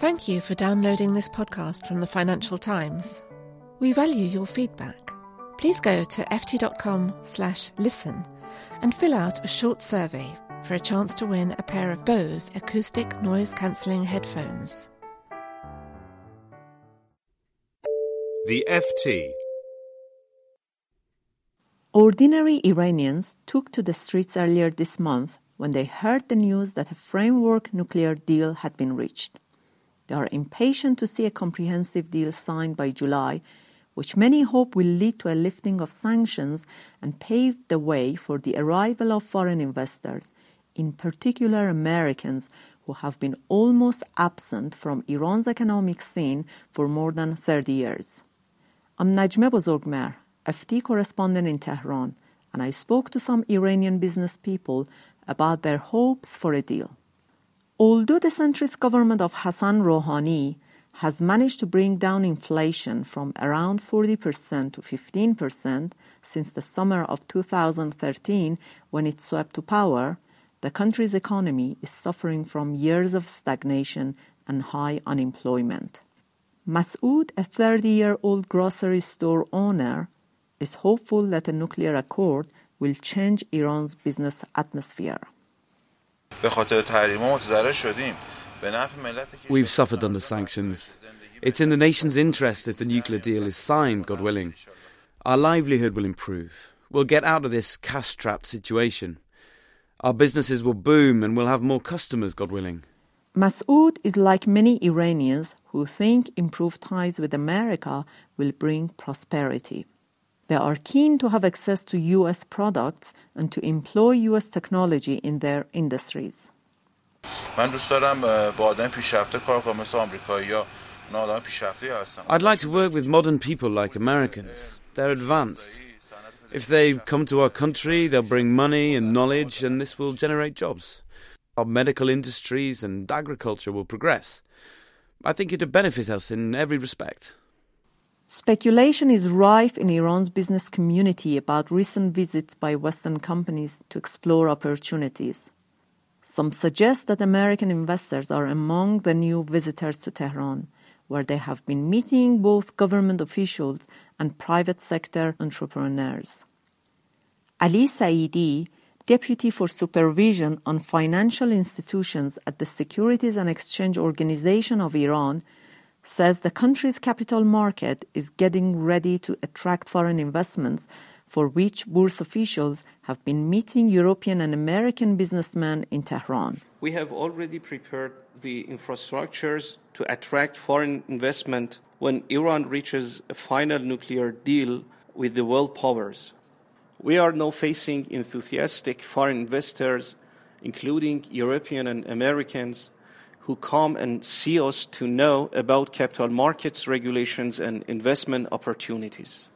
Thank you for downloading this podcast from the Financial Times. We value your feedback. Please go to ft.com slash listen and fill out a short survey for a chance to win a pair of Bose acoustic noise cancelling headphones. The FT. Ordinary Iranians took to the streets earlier this month when they heard the news that a framework nuclear deal had been reached. They are impatient to see a comprehensive deal signed by July, which many hope will lead to a lifting of sanctions and pave the way for the arrival of foreign investors, in particular Americans who have been almost absent from Iran's economic scene for more than 30 years. I'm Najmeh Bozorgmehr, FT correspondent in Tehran, and I spoke to some Iranian business people about their hopes for a deal. Although the centrist government of Hassan Rouhani has managed to bring down inflation from around 40% to 15% since the summer of 2013 when it swept to power, the country's economy is suffering from years of stagnation and high unemployment. Masoud, a 30 year old grocery store owner, is hopeful that a nuclear accord will change Iran's business atmosphere. We've suffered under sanctions. It's in the nation's interest if the nuclear deal is signed, God willing. Our livelihood will improve. We'll get out of this cash strapped situation. Our businesses will boom and we'll have more customers, God willing. Masoud is like many Iranians who think improved ties with America will bring prosperity. They are keen to have access to US products and to employ US technology in their industries. I'd like to work with modern people like Americans. They're advanced. If they come to our country, they'll bring money and knowledge, and this will generate jobs. Our medical industries and agriculture will progress. I think it'd benefit us in every respect. Speculation is rife in Iran's business community about recent visits by Western companies to explore opportunities. Some suggest that American investors are among the new visitors to Tehran, where they have been meeting both government officials and private sector entrepreneurs. Ali Saidi, Deputy for Supervision on Financial Institutions at the Securities and Exchange Organization of Iran, says the country's capital market is getting ready to attract foreign investments, for which Bourse officials have been meeting European and American businessmen in Tehran. We have already prepared the infrastructures to attract foreign investment when Iran reaches a final nuclear deal with the world powers. We are now facing enthusiastic foreign investors, including European and Americans, who come and see us to know about capital markets regulations and investment opportunities.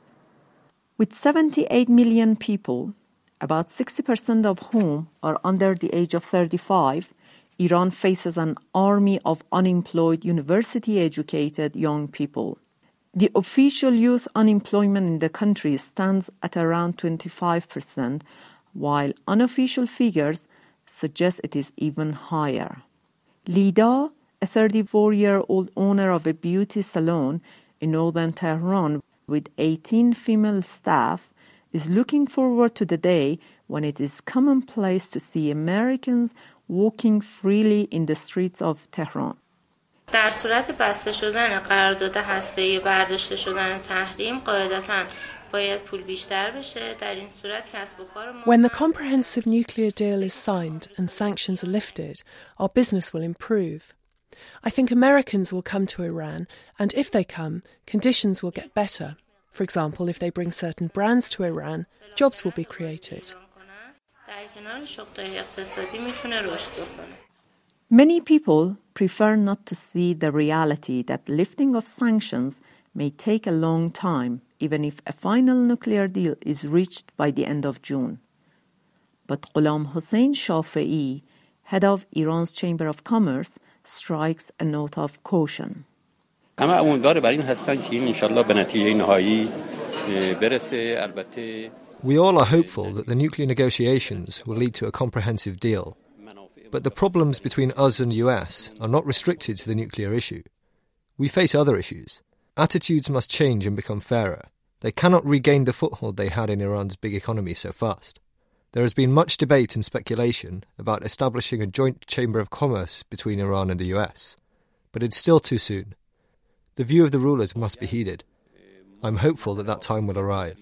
With 78 million people, about 60% of whom are under the age of 35, Iran faces an army of unemployed university educated young people. The official youth unemployment in the country stands at around 25%, while unofficial figures suggest it is even higher. Lida, a 34 year old owner of a beauty salon in northern Tehran with 18 female staff, is looking forward to the day when it is commonplace to see Americans walking freely in the streets of Tehran. در صورت بسته شدن قرارداد هسته‌ای برداشته شدن تحریم قاعدتاً when the comprehensive nuclear deal is signed and sanctions are lifted, our business will improve. I think Americans will come to Iran, and if they come, conditions will get better. For example, if they bring certain brands to Iran, jobs will be created. Many people prefer not to see the reality that lifting of sanctions may take a long time even if a final nuclear deal is reached by the end of June. But Ghulam Hossein Shafi'i, head of Iran's Chamber of Commerce, strikes a note of caution. We all are hopeful that the nuclear negotiations will lead to a comprehensive deal. But the problems between us and US are not restricted to the nuclear issue. We face other issues. Attitudes must change and become fairer. They cannot regain the foothold they had in Iran's big economy so fast. There has been much debate and speculation about establishing a joint chamber of commerce between Iran and the US, but it's still too soon. The view of the rulers must be heeded. I'm hopeful that that time will arrive.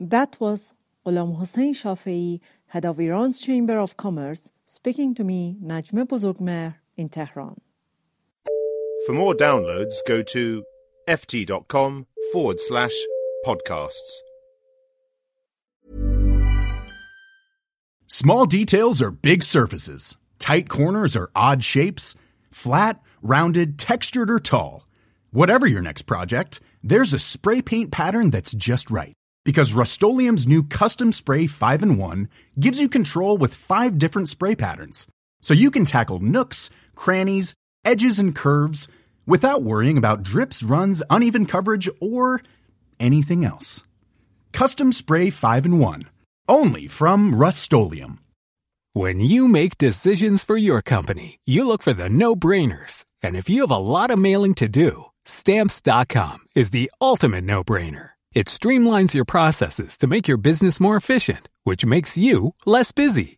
That was Ghulam Hossein Shafei, head of Iran's Chamber of Commerce, speaking to me, Najmeh Bozorgmehr, in Tehran. For more downloads, go to ft.com forward slash podcasts. Small details are big surfaces. Tight corners are odd shapes. Flat, rounded, textured, or tall. Whatever your next project, there's a spray paint pattern that's just right. Because Rust new Custom Spray 5 and 1 gives you control with five different spray patterns. So you can tackle nooks, crannies, edges, and curves without worrying about drips, runs, uneven coverage, or anything else. Custom Spray 5 and 1. Only from Rust When you make decisions for your company, you look for the no brainers. And if you have a lot of mailing to do, stamps.com is the ultimate no brainer. It streamlines your processes to make your business more efficient, which makes you less busy.